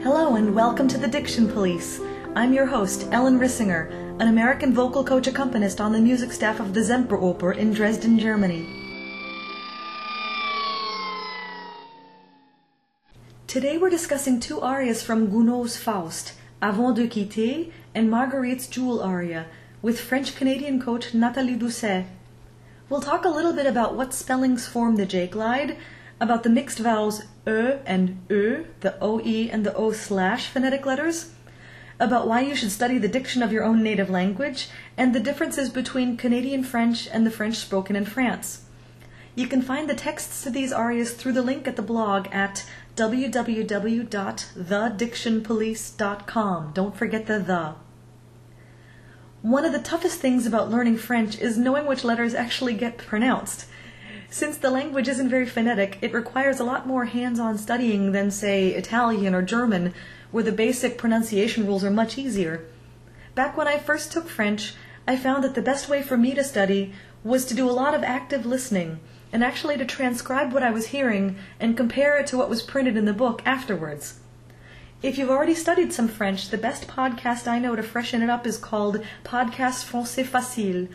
Hello and welcome to the Diction Police. I'm your host, Ellen Rissinger, an American vocal coach accompanist on the music staff of the Semperoper in Dresden, Germany. Today we're discussing two arias from Gounod's Faust, Avant de quitter and Marguerite's Jewel aria, with French Canadian coach Nathalie Doucet. We'll talk a little bit about what spellings form the J glide, about the mixed vowels e and ö, the OE and the O slash phonetic letters, about why you should study the diction of your own native language, and the differences between Canadian French and the French spoken in France. You can find the texts to these arias through the link at the blog at www.thedictionpolice.com. Don't forget the the. One of the toughest things about learning French is knowing which letters actually get pronounced. Since the language isn't very phonetic, it requires a lot more hands on studying than, say, Italian or German, where the basic pronunciation rules are much easier. Back when I first took French, I found that the best way for me to study was to do a lot of active listening and actually to transcribe what I was hearing and compare it to what was printed in the book afterwards. If you've already studied some French, the best podcast I know to freshen it up is called Podcast Français Facile.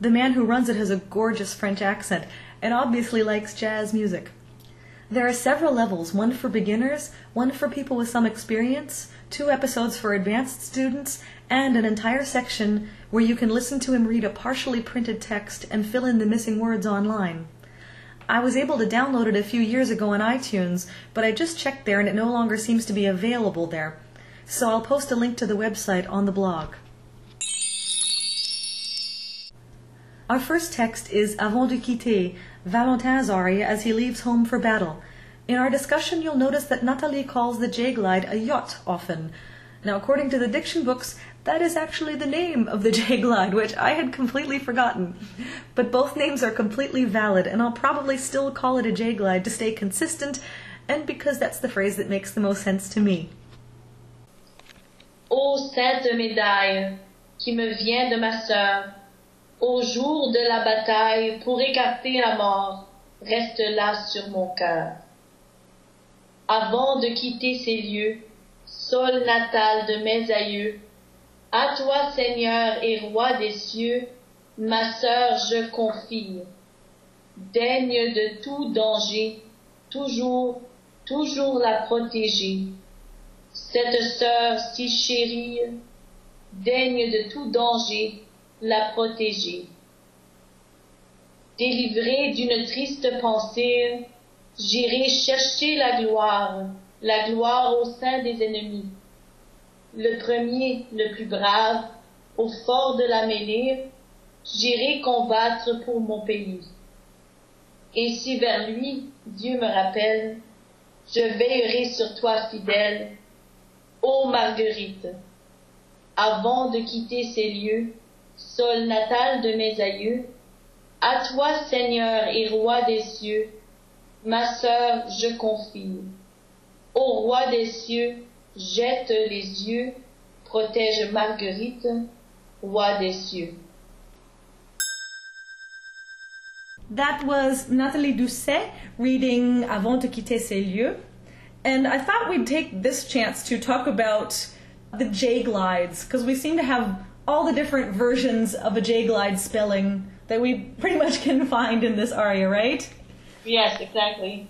The man who runs it has a gorgeous French accent and obviously likes jazz music. There are several levels one for beginners, one for people with some experience, two episodes for advanced students, and an entire section where you can listen to him read a partially printed text and fill in the missing words online. I was able to download it a few years ago on iTunes, but I just checked there and it no longer seems to be available there. So I'll post a link to the website on the blog. Our first text is Avant de quitter, Valentin's aria as he leaves home for battle. In our discussion, you'll notice that Nathalie calls the J glide a yot often. Now, according to the diction books, that is actually the name of the J glide, which I had completely forgotten. But both names are completely valid, and I'll probably still call it a J glide to stay consistent, and because that's the phrase that makes the most sense to me. Ô sainte médaille qui me vient de ma sœur, au jour de la bataille pour écarter la mort, reste là sur mon cœur. Avant de quitter ces lieux, sol natal de mes aïeux, à toi Seigneur et roi des cieux, ma sœur je confie. Daigne de tout danger, toujours, toujours la protéger. Cette sœur si chérie, daigne de tout danger, la protéger. Délivré d'une triste pensée, j'irai chercher la gloire, la gloire au sein des ennemis. Le premier, le plus brave, au fort de la mêlée, j'irai combattre pour mon pays. Et si vers lui Dieu me rappelle, je veillerai sur toi fidèle, ô Marguerite. Avant de quitter ces lieux, sol natal de mes aïeux, à toi Seigneur et roi des cieux, ma sœur je confie. Ô roi des cieux, jette les yeux, protège Marguerite, roi des cieux. That was Nathalie Doucet reading Avant de quitter ces lieux. And I thought we'd take this chance to talk about the J glides, because we seem to have all the different versions of a J glide spelling that we pretty much can find in this aria, right? Yes, exactly.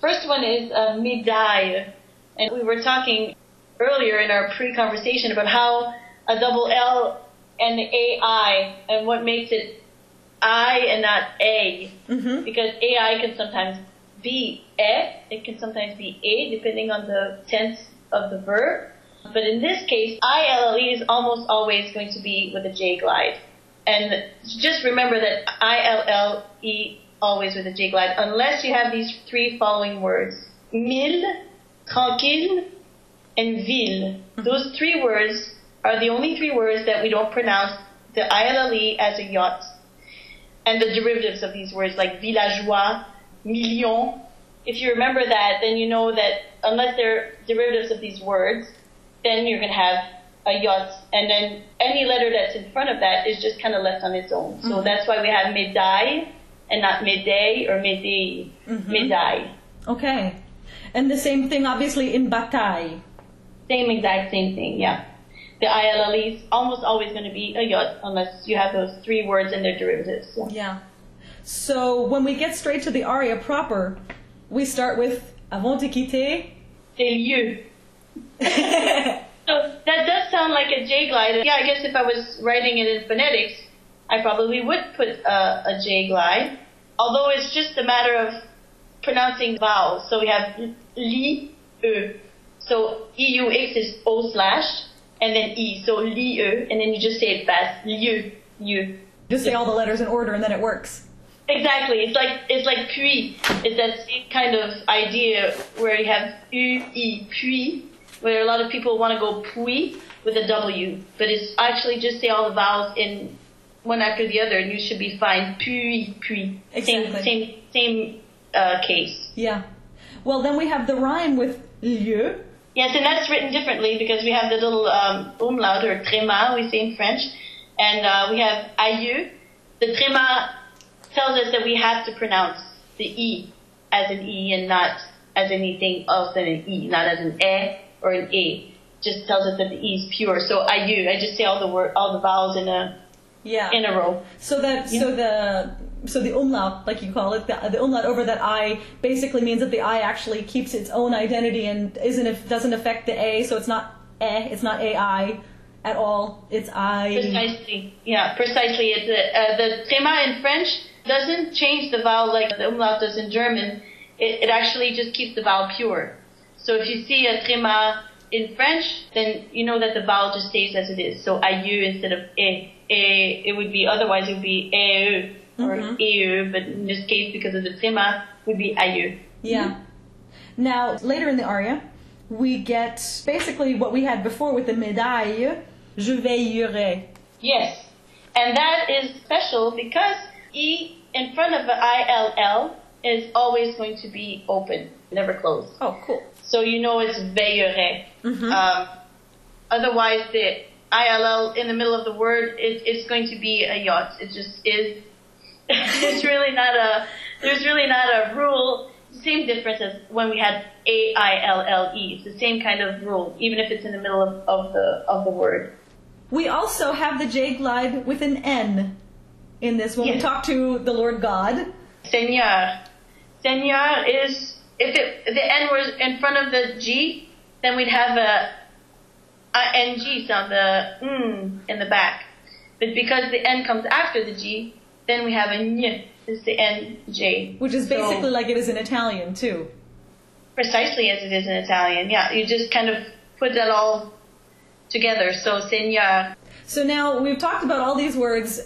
First one is uh, médaille. And we were talking earlier in our pre-conversation about how a double L and AI and what makes it I and not A. Mm-hmm. Because AI can sometimes be E, it can sometimes be A depending on the tense of the verb. But in this case, ILLE is almost always going to be with a J glide. And just remember that ILLE always with a J glide, unless you have these three following words. Mille, tranquille, and ville. Those three words are the only three words that we don't pronounce the ILLE as a yot. And the derivatives of these words like villageois, million. If you remember that, then you know that unless they're derivatives of these words, then you're going to have a yot, and then any letter that's in front of that is just kind of left on its own. So Mhm. that's why we have médaille and not médaille or médaille. Mhm. Médaille. Okay. And the same thing, obviously, in bataille. Same exact same thing, yeah. The ILLE is almost always going to be a yot unless you have those three words and their derivatives. Yeah. Yeah. So when we get straight to the aria proper, we start with avant de quitter. C'est lieu. so that does sound like a J glide. Yeah, I guess if I was writing it in phonetics, I probably would put a, a J glide. Although it's just a matter of pronouncing vowels. So we have li, e. So EUX is O slash, and then E. So li, e, and then you just say it fast. Lieu, lieu. Just say all the letters in order and then it works. Exactly. It's like it's like puis. It's that same kind of idea where you have u e puis, where a lot of people want to go puis with a W, but it's actually just say all the vowels in one after the other, and you should be fine. Puis puis. Exactly. Same same same uh, case. Yeah. Well, then we have the rhyme with lieu. Yes, and that's written differently because we have the little um, umlaut or tréma we say in French, and uh, we have aïeux. The tréma tells us that we have to pronounce the e as an e and not as anything else than an e, not as an e or an a. Just tells us that the e is pure. So aïeux, I just say all the word, all the vowels in a Yeah. in a row. So that so the so the umlaut, like you call it, the, the umlaut over that i basically means that the i actually keeps its own identity and isn't doesn't affect the a. So it's not eh, it's not ai at all. It's i. Precisely. Yeah, precisely. It's a, uh, the tréma in French doesn't change the vowel like the umlaut does in German. It, it actually just keeps the vowel pure. So if you see a tréma in French, then you know that the vowel just stays as it is. So aïeux instead of e. e it would be otherwise it would be e or Mhm. e but in this case because of the tréma would be aïeux. Yeah. Now later in the aria, we get basically what we had before with the médaille. Je veillerai. Yes. And that is special because E in front of the ILL is always going to be open, never closed. Oh, cool. So you know it's veillerai. Mhm. Um, otherwise, the ILL in the middle of the word, it, going to be a yot. It just is. there's really not a, there's really not a rule. Same difference as when we had A I L L E. It's the same kind of rule, even if it's in the middle of, of the of the word. We also have the J glide with an N in this when we talk to the Lord God. Seigneur. Seigneur is if it the N was in front of the G, then we'd have a NG sound, the mm in the back. But because the N comes after the G, then we have a ny. The NJ. Which is So- basically like it is in Italian too. precisely as it is in Italian. Yeah, you just kind of put that all together. So Seigneur. So now we've talked about all these words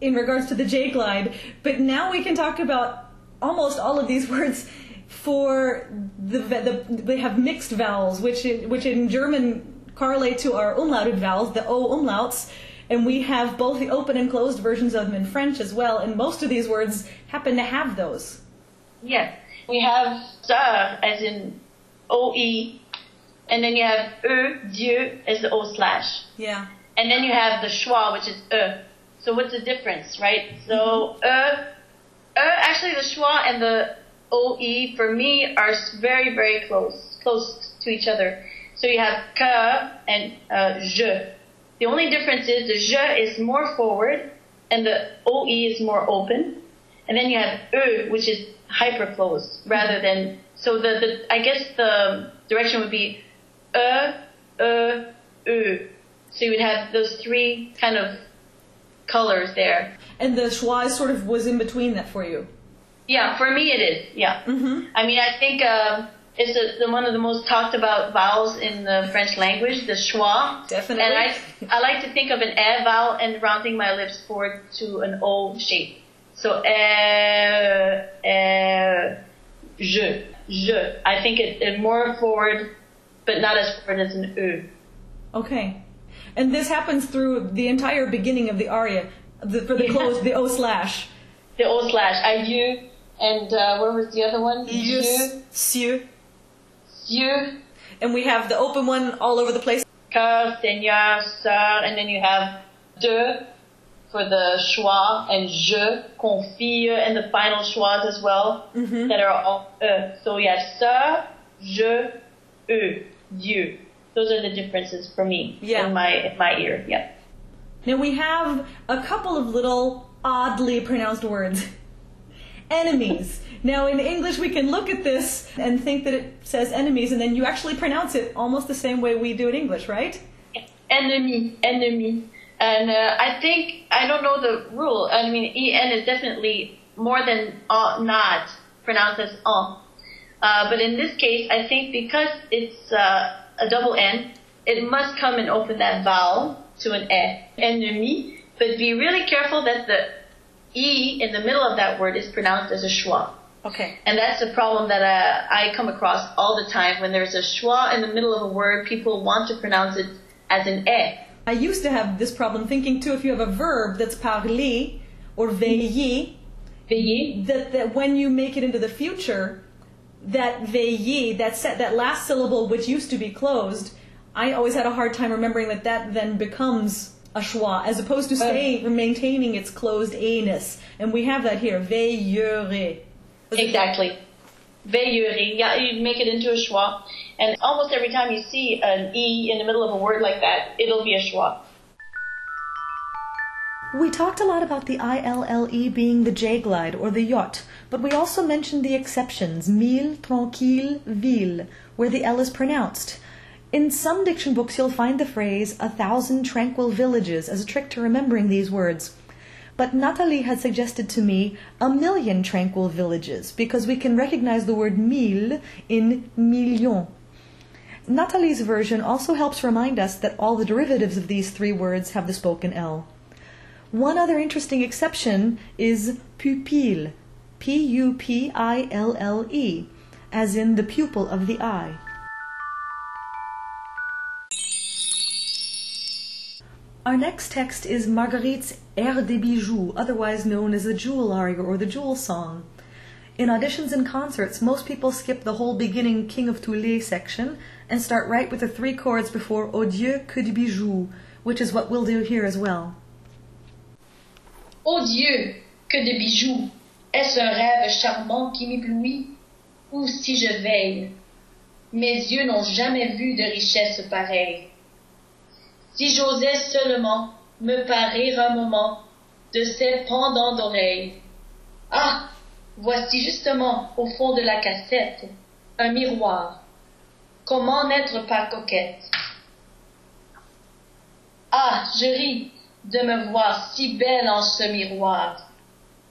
in regards to the J glide, but now we can talk about almost all of these words for the, the they have mixed vowels, which in, which in German correlate to our umlauted vowels, the O umlauts, and we have both the open and closed versions of them in French as well, and most of these words happen to have those. Yes. We have sœur as in O-E, and then you have E, Dieu as the O slash. Yeah. And then you have the schwa, which is E. So what's the difference, right? So mm-hmm. E, E, actually the schwa and the O-E for me are very, very close, close to each other. So you have que and uh, je. The only difference is the je is more forward and the OE is more open. And then you have E, which is hyper closed rather than, so the, the, I guess the direction would be E, E, E. So you would have those three kind of colors there. And the schwa sort of was in between that for you. Yeah, for me it is. Yeah. Mm-hmm. I mean, I think um it's a, the, one of the most talked about vowels in the French language, the schwa. Definitely. And I, I like to think of an e vowel and rounding my lips forward to an o shape. So e, e, je, je. I think it, it more forward, but not as forward as an u. Okay. And this happens through the entire beginning of the aria, the, for the Yeah. close, the O slash. The o slash. I you and uh, where was the other one? Yeux, cieux. And we have the open one all over the place. Cœur, Seigneur, Sœur, and then you have de for the schwa and je, confie, and the final schwas as well that are all e. So yeah, Sœur, je, e, Dieu. those are the differences for me Yeah. in my in my ear. Yep. Now we have a couple of little oddly pronounced words. Enemies. Now in English we can look at this and think that it says enemies and then you actually pronounce it almost the same way we do in English, right? Enemy, enemy. And uh, I think I don't know the rule. I mean, en is definitely more than uh, not pronounced as en. Uh, but in this case, I think because it's uh, a double n, it must come and open that vowel to an e. Ennemi. But be really careful that the e in the middle of that word is pronounced as a schwa. Okay. And that's a problem that uh, I come across all the time. When there's a schwa in the middle of a word, people want to pronounce it as an e. I used to have this problem thinking too if you have a verb that's parler or veiller, Veiller. that, that when you make it into the future, that veiller, that set, that last syllable which used to be closed, I always had a hard time remembering that that then becomes a schwa, as opposed to stay maintaining its closed a-ness. And we have that here, veillerai. Exactly. Veillerie. Yeah, you make it into a schwa. And almost every time you see an E in the middle of a word like that, it'll be a schwa. We talked a lot about the ILLE being the J glide or the yot, but we also mentioned the exceptions, mille, tranquille, ville, where the L is pronounced. In some diction books, you'll find the phrase a thousand tranquil villages as a trick to remembering these words. But Nathalie had suggested to me a million tranquil villages because we can recognize the word mille in million. Nathalie's version also helps remind us that all the derivatives of these three words have the spoken L. One other interesting exception is pupille, P U P I L L E, as in the pupil of the eye. Our next text is Marguerite's Air des Bijoux, otherwise known as the Jewel Aria or the Jewel Song. In auditions and concerts, most people skip the whole beginning King of Thulé section and start right with the three chords before Au Dieu que de bijoux, which is what we'll do here as well. Ô Dieu, que de bijoux! Est-ce un rêve charmant qui m'éblouit? Ou si je veille? Mes yeux n'ont jamais vu de richesse pareille. Si j'osais seulement me parer un moment de ces pendants d'oreilles. Ah! Voici justement au fond de la cassette un miroir. Comment n'être pas coquette? Ah, je ris de me voir si belle en ce miroir.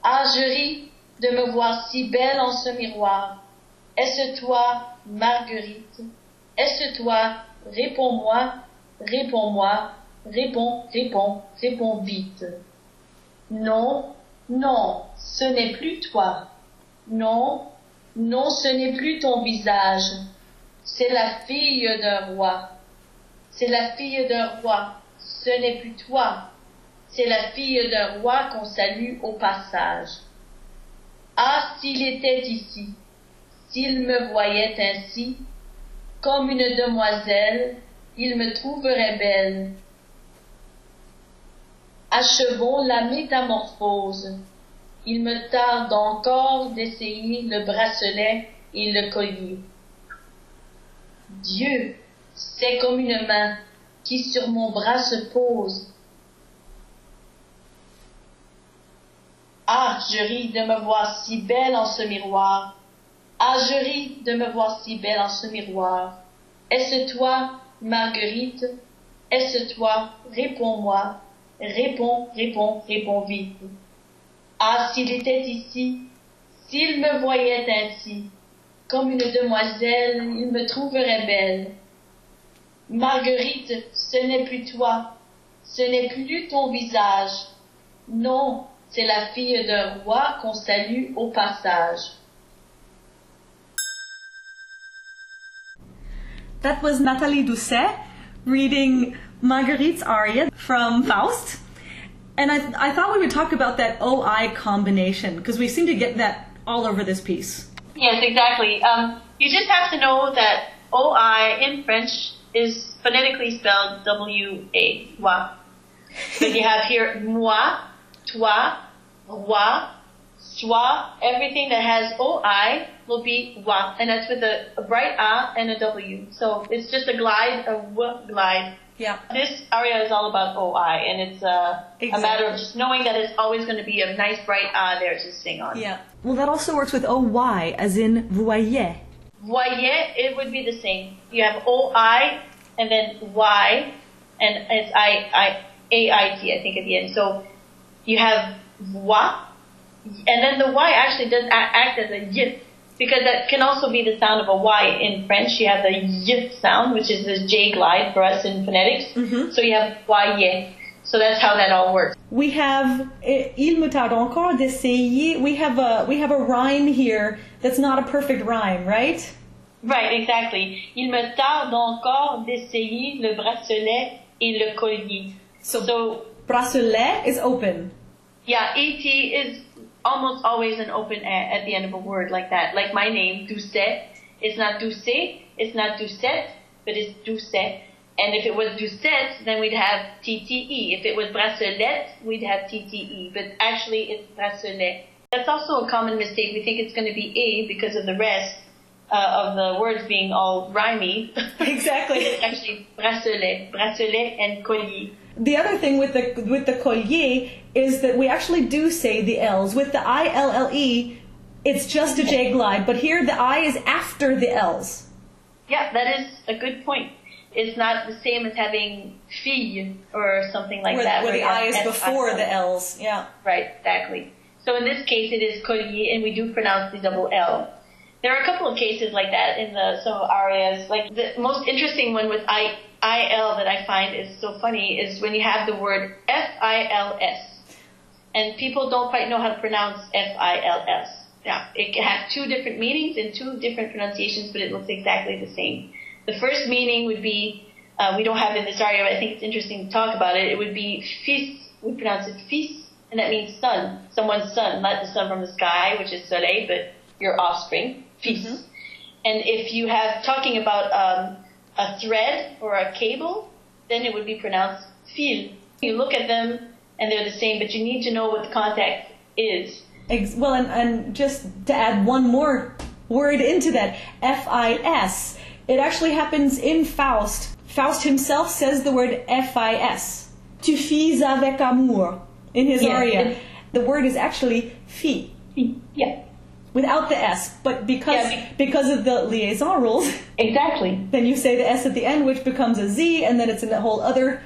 Ah, je ris de me voir si belle en ce miroir. Est-ce toi, Marguerite? Est-ce toi? Réponds-moi, réponds-moi, réponds, réponds, réponds vite. Non, non, ce n'est plus toi. Non, non, ce n'est plus ton visage. C'est la fille d'un roi. C'est la fille d'un roi. Ce n'est plus toi. C'est la fille d'un roi qu'on salue au passage. Ah, s'il était ici, s'il me voyait ainsi, comme une demoiselle, il me trouverait belle. Achevons la métamorphose. Il me tarde encore d'essayer le bracelet et le collier. Dieu, c'est comme une main qui sur mon bras se pose. Ah, je ris de me voir si belle en ce miroir. Ah, je ris de me voir si belle en ce miroir. Est-ce toi, Marguerite? Est-ce toi? Réponds-moi. Réponds, réponds, réponds vite. Ah, s'il était ici, s'il me voyait ainsi, comme une demoiselle, il me trouverait belle. Marguerite, ce n'est plus toi, ce n'est plus ton visage. Non, c'est la fille d'un roi qu'on salue au passage. That was Nathalie Doucet reading Marguerite's aria from Faust. And I, I thought we would talk about that OI combination because we seem to get that all over this piece. Yes, exactly. Um, you just have to know that OI in French is phonetically spelled W-A, wa. But you have here moi, toi, roi, soi, everything that has OI will be wa, and that's with a, a bright a and a w. So it's just a glide, a w glide. Yeah. This aria is all about OI, and it's uh, Exactly. a matter of just knowing that it's always going to be a nice bright ah there to sing on. Yeah. Well, that also works with OY, as in voyez. Voyez, it would be the same. You have OI and then Y, and it's I, I, A-I-T, I think, at the end. So you have voix, and then the Y actually does act as a Y, because that can also be the sound of a Y in French. You have the Y sound, which is the J glide for us in phonetics. So you have voyez. So that's how that all works. We have eh, il me tarde encore d'essayer. We have a we have a rhyme here that's not a perfect rhyme, right? Right, exactly. Il me tarde encore d'essayer le bracelet et le collier. So- so Bracelet is open. Yeah, ET is almost always an open a at the end of a word like that. Like my name, Doucet. It's not Doucet, it's not Doucette, but it's Doucet. And if it was Doucette, then we'd have TTE. If it was Bracelet, we'd have TTE. But actually, it's Bracelet. That's also a common mistake. We think it's going to be A because of the rest uh, of the words being all rhymey. Exactly. it's actually Bracelet, Bracelet and Collier. The other thing with the with the collier is that we actually do say the L's. With the I L L E, it's just a J glide, but here the I is after the L's. Yeah, that is a good point. It's not the same as having fille or something like where, that. where the I is before the L's. Yeah. Right, exactly. So in this case, it is collier, and we do pronounce the double L. There are a couple of cases like that in the some arias. Like the most interesting one with I I L that I find is so funny is when you have the word F I L S, and people don't quite know how to pronounce F I L S. Yeah, it has two different meanings and two different pronunciations, but it looks exactly the same. The first meaning would be uh, we don't have in this aria, but I think it's interesting to talk about it. It would be fils. We pronounce it fils, and that means son, someone's son, not the sun from the sky, which is soleil, but your offspring, fils. And if you have talking about um, a thread or a cable, then it would be pronounced fil. You look at them and they're the same, but you need to know what the contact is. Ex- well, and, and just to add one more word into that, F I S. It actually happens in Faust. Faust himself says the word F I S. Tu fis avec amour in his Yeah. aria. The word is actually fille Yeah, without the S, but because Yeah, because of the liaison rules, exactly. then you say the S at the end, which becomes a Z, and then it's in a whole other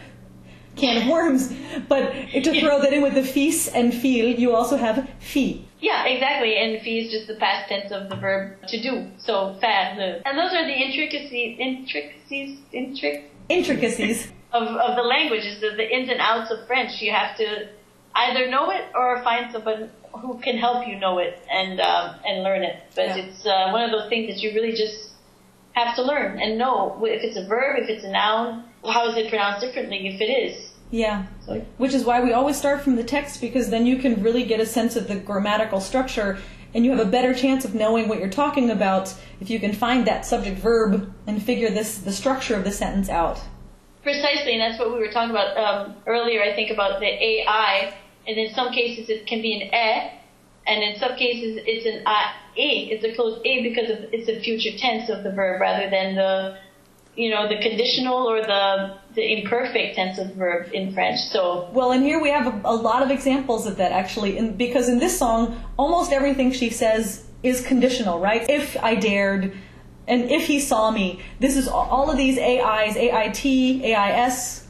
can of worms. But to throw that in with the fils and fil, you also have fee. Yeah, exactly. And fee is just the past tense of the verb to do. So faire. And those are the intricacies, intricacies, intric Intricacies. of, of the languages, the, the ins and outs of French. You have to either know it or find someone who can help you know it and um, and learn it. But Yeah. it's uh, one of those things that you really just have to learn and know if it's a verb, if it's a noun, how is it pronounced differently if it is. Yeah. So Which is why we always start from the text because then you can really get a sense of the grammatical structure and you have a better chance of knowing what you're talking about if you can find that subject verb and figure this the structure of the sentence out. Precisely, and that's what we were talking about um, earlier. I think about the AI, and in some cases it can be an e, and in some cases it's an a. It's a closed a because of, it's a future tense of the verb rather than the, you know, the conditional or the the imperfect tense of the verb in French. So Well, and here we have a, a lot of examples of that actually, in, because in this song, almost everything she says is conditional, right? If I dared, and if he saw me, this is all- all of these AIs, AIT, AIS.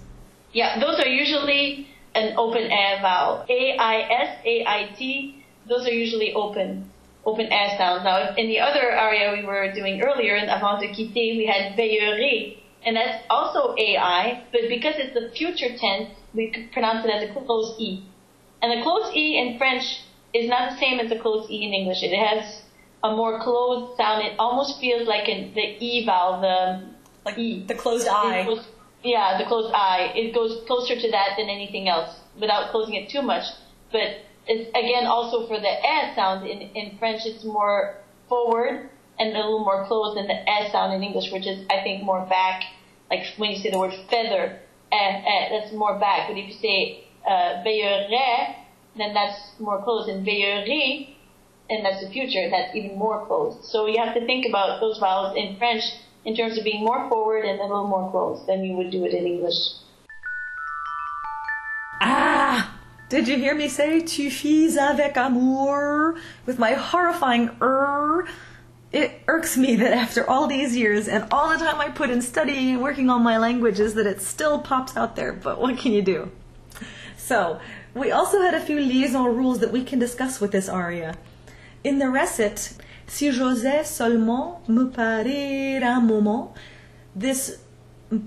yeah, those are usually an open air vowel. A I S A I T. Those are usually open. Open air sounds. Now, in the other aria we were doing earlier, in Avant de quitter, we had veillerai, and that's also AI, but because it's the future tense, we could pronounce it as a closed E. And the closed E in French is not the same as the closed E in English. It has a more closed sound. It almost feels like an, the E vowel, the Like E. the closed goes- yeah, the closed eye. It goes closer to that than anything else without closing it too much. But it's, again, also for the S sound in, in French, it's more forward and a little more closed than the S sound in English, which is, I think, more back. Like when you say the word feather, eh, eh, that's more back. But if you say uh, then that's more closed. And veillerie and that's the future, that's even more closed. So you have to think about those vowels in French in terms of being more forward and a little more closed than you would do it in English. Ah! Did you hear me say tu fais avec amour with my horrifying er? It irks me that after all these years and all the time I put in studying and working on my languages that it still pops out there, but what can you do? So, we also had a few liaison rules that we can discuss with this aria. In the recit, si j'osais seulement me parer un moment, this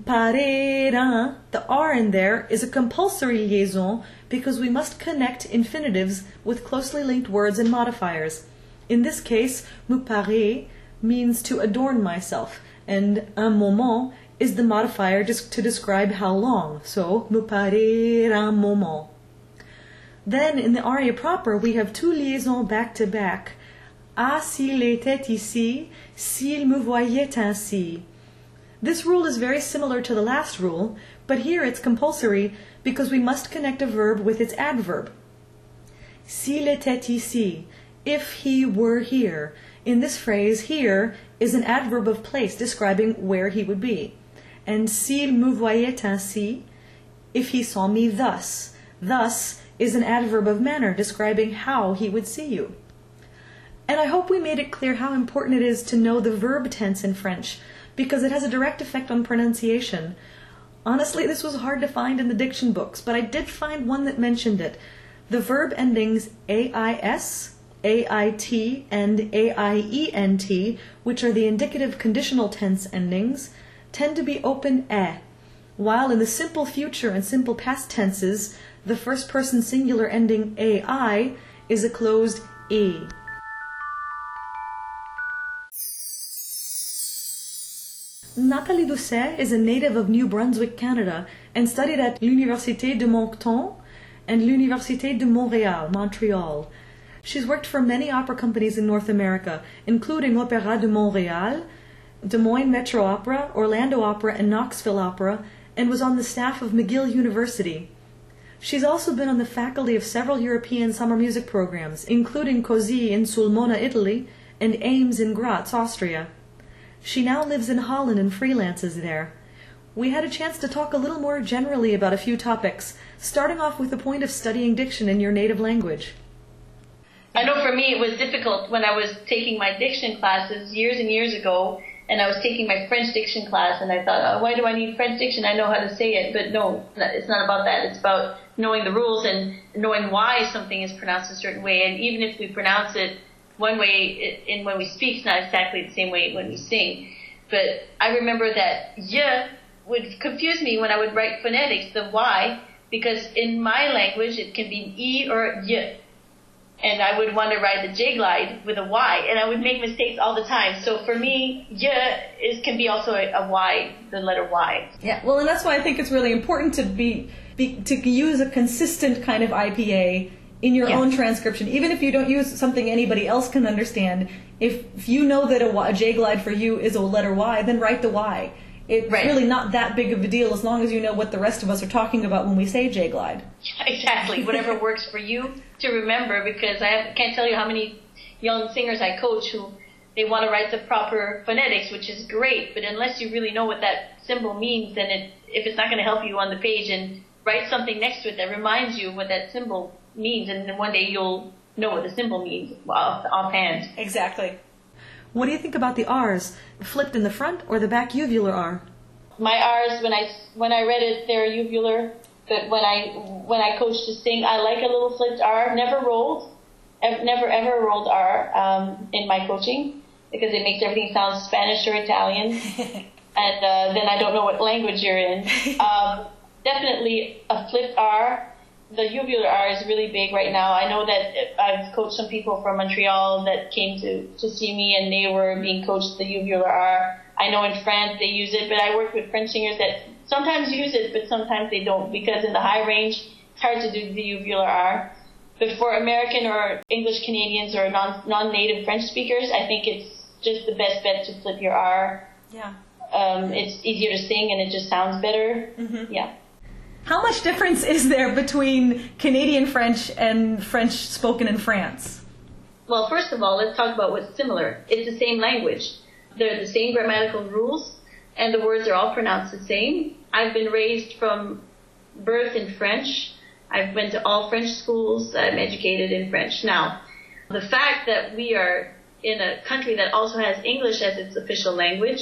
parer, the R in there, is a compulsory liaison because we must connect infinitives with closely linked words and modifiers. In this case, me parer means to adorn myself, and un moment is the modifier to describe how long. So, me parer un moment. Then in the aria proper, we have two liaisons back to back. Ah, s'il était ici, s'il me voyait ainsi. This rule is very similar to the last rule, but here it's compulsory because we must connect a verb with its adverb. S'il était ici, if he were here. In this phrase, here is an adverb of place describing where he would be. And s'il me voyait ainsi, if he saw me thus. Thus is an adverb of manner describing how he would see you. And I hope we made it clear how important it is to know the verb tense in French because it has a direct effect on pronunciation. Honestly, this was hard to find in the diction books, but I did find one that mentioned it. The verb endings AIS, AIT, and AIENT, which are the indicative conditional tense endings, tend to be open e, while in the simple future and simple past tenses, the first person singular ending AI is a closed E. Nathalie Doucet is a native of New Brunswick, Canada, and studied at l'Université de Moncton and l'Université de Montréal, Montreal. She's worked for many opera companies in North America, including Opéra de Montréal, Des Moines Metro Opera, Orlando Opera, and Knoxville Opera, and was on the staff of McGill University. She's also been on the faculty of several European summer music programs, including COSI in Sulmona, Italy, and AIMS in Graz, Austria. She now lives in Holland and freelances there. We had a chance to talk a little more generally about a few topics, starting off with the point of studying diction in your native language. I know for me it was difficult when I was taking my diction classes years and years ago, and I was taking my French diction class, and I thought, oh, why do I need French diction? I know how to say it, but no, it's not about that. It's about knowing the rules and knowing why something is pronounced a certain way, and even if we pronounce it one way in when we speak, it's not exactly the same way when we sing. But I remember that y would confuse me when I would write phonetics, the y, because in my language it can be an e or y. And I would want to write the J glide with a Y, and I would make mistakes all the time. So for me, y is can be also a, a Y, the letter Y. Yeah, well, and that's why I think it's really important to be, be to use a consistent kind of IPA in your Yeah. own transcription, even if you don't use something anybody else can understand. If, if you know that a, y, a J glide for you is a letter Y, then write the Y. It's Right. really not that big of a deal as long as you know what the rest of us are talking about when we say J glide. Exactly, whatever works for you to remember. Because I have, can't tell you how many young singers I coach who they want to write the proper phonetics, which is great. But unless you really know what that symbol means, then it if it's not going to help you on the page, and write something next to it that reminds you of what that symbol means, and then one day you'll know what the symbol means off offhand. Exactly. What do you think about the R's? Flipped in the front or the back uvular R? my R's when I when I read it they're uvular, but when I when I coach to sing, I like a little flipped R. Never rolled, ev- never ever rolled R um, in my coaching because it makes everything sound Spanish or Italian, and uh, then I don't know what language you're in. Um, definitely a flipped R. The uvular R is really big right now. I know that I've coached some people from Montreal that came to, to see me and they were being coached the uvular R. I know in France they use it, but I work with French singers that sometimes use it, but sometimes they don't because in the high range it's hard to do the uvular R. But for American or English Canadians or non non-native French speakers, I think it's just the best bet to flip your R. Yeah. Um, it's easier to sing and it just sounds better. Yeah. How much difference is there between Canadian French and French spoken in France? Well, first of all, let's talk about what's similar. It's the same language. They're the same grammatical rules, and the words are all pronounced the same. I've been raised from birth in French. I've been to all French schools. I'm educated in French. Now, the fact that we are in a country that also has English as its official language,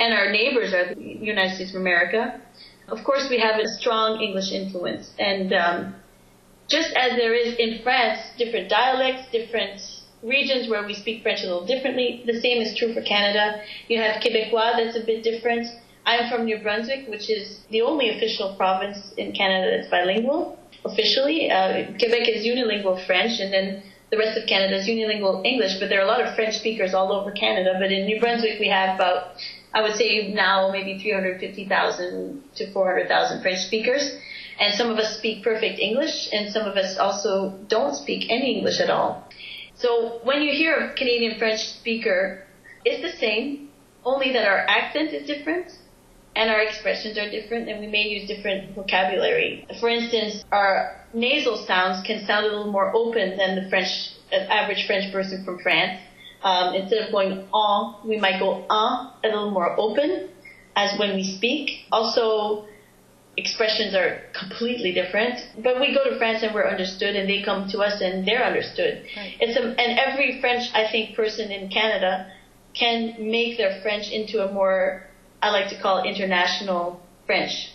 and our neighbors are the United States of America, of course we have a strong English influence. And um, just as there is in France different dialects, different regions where we speak French a little differently. The same is true for Canada. You have Quebecois that's a bit different. I'm from New Brunswick, which is the only official province in Canada that's bilingual officially. Uh, Quebec is unilingual French, and then the rest of Canada is unilingual English. But there are a lot of French speakers all over Canada. But in New Brunswick, we have about, I would say now maybe 350,000 to 400,000 French speakers. And some of us speak perfect English, and some of us also don't speak any English at all. So when you hear a Canadian French speaker, it's the same, only that our accent is different and our expressions are different and we may use different vocabulary. For instance, our nasal sounds can sound a little more open than the French, average French person from France. Um, instead of going on, we might go en, a little more open as when we speak. Also, expressions are completely different. But we go to France and we're understood, and they come to us and they're understood. Right. It's a, and every French, I think, person in Canada can make their French into a more, I like to call it international French.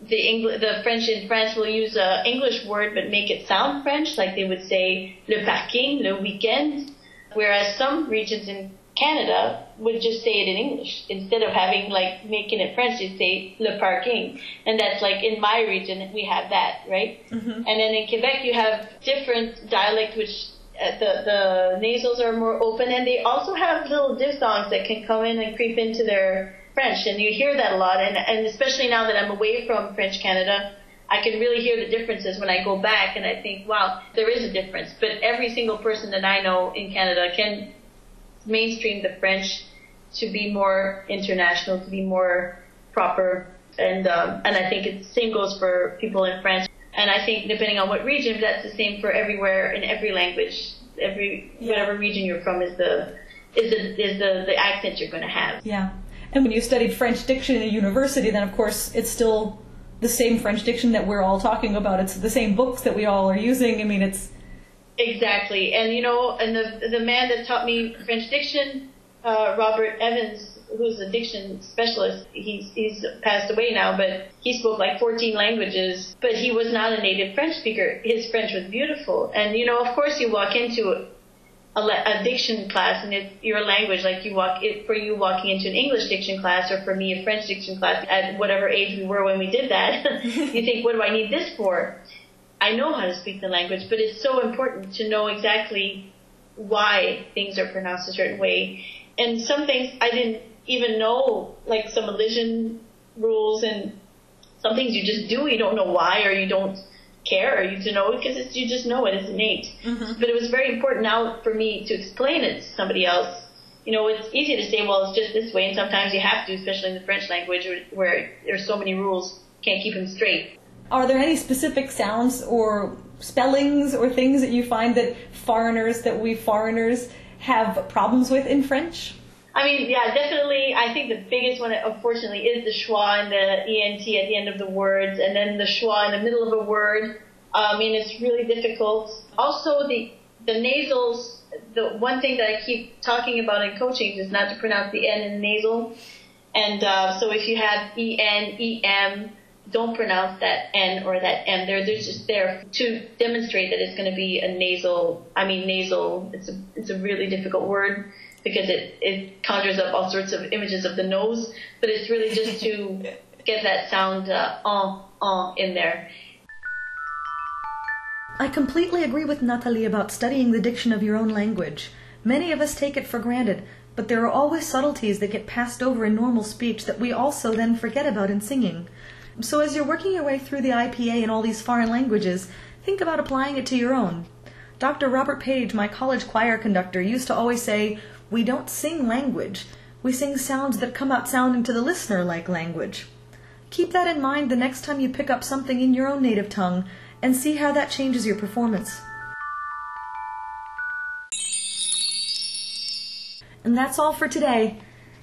The Engl- the French in France will use a English word but make it sound French, like they would say le parking, le weekend. Whereas some regions in Canada would just say it in English instead of having like making it French. They say le parking, and that's like in my region we have that, right? Mm-hmm. And then in Quebec you have different dialect which uh, the the nasals are more open, and they also have little diphthongs that can come in and creep into their French, and you hear that a lot. And and especially now that I'm away from French Canada. I can really hear the differences when I go back and I think, wow, there is a difference. But every single person that I know in Canada can mainstream the French to be more international, to be more proper, and um, and I think the same goes for people in France. And I think depending on what region, that's the same for everywhere in every language. Every whatever region you're from is the is the is the, the accent you're going to have. Yeah. And when you studied French diction in a university, then of course it's still the same French diction that we're all talking about. It's the same books that we all are using. I mean, it's Exactly, and you know, and the the man that taught me French diction, uh, Robert Evans, who's a diction specialist, he's he's passed away now, but he spoke like 14 languages, but he was not a native French speaker. His French was beautiful, and you know, of course, you walk into a, a, diction class, and it's your language. Like you walk it for you walking into an English diction class, or for me a French diction class. At whatever age we were when we did that, you think, what do I need this for? I know how to speak the language, but it's so important to know exactly why things are pronounced a certain way. And some things I didn't even know, like some elision rules and some things you just do, you don't know why or you don't care or you to know it because you just know it, it's innate. Mm-hmm. But it was very important now for me to explain it to somebody else. You know, it's easy to say, well, it's just this way, and sometimes you have to, especially in the French language where there's so many rules, can't keep them straight. Are there any specific sounds or spellings or things that you find that foreigners, that we foreigners, have problems with in French? I mean, yeah, definitely. I think the biggest one, unfortunately, is the schwa and the ent at the end of the words, and then the schwa in the middle of a word. I mean, it's really difficult. Also, the the nasals. The one thing that I keep talking about in coaching is not to pronounce the n in the nasal. And uh, so if you have en, em, don't pronounce that N or that M. They're, they're just there to demonstrate that it's going to be a nasal, I mean nasal, it's a, it's a really difficult word because it, it conjures up all sorts of images of the nose, but it's really just to get that sound uh, uh, uh in there. I completely agree with Nathalie about studying the diction of your own language. Many of us take it for granted, but there are always subtleties that get passed over in normal speech that we also then forget about in singing. So as you're working your way through the IPA and all these foreign languages, think about applying it to your own. Dr. Robert Page, my college choir conductor, used to always say, We don't sing language. We sing sounds that come out sounding to the listener like language. Keep that in mind the next time you pick up something in your own native tongue and see how that changes your performance. And that's all for today.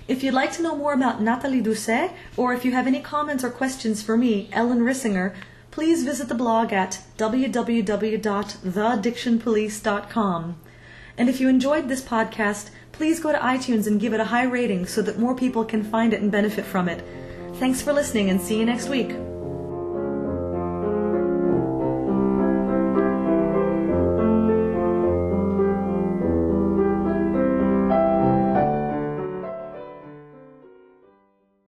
If you'd like to know more about Nathalie Doucet, or if you have any comments or questions for me, Ellen Rissinger, please visit the blog at www.thedictionpolice.com. And if you enjoyed this podcast, please go to iTunes and give it a high rating so that more people can find it and benefit from it. Thanks for listening and see you next week.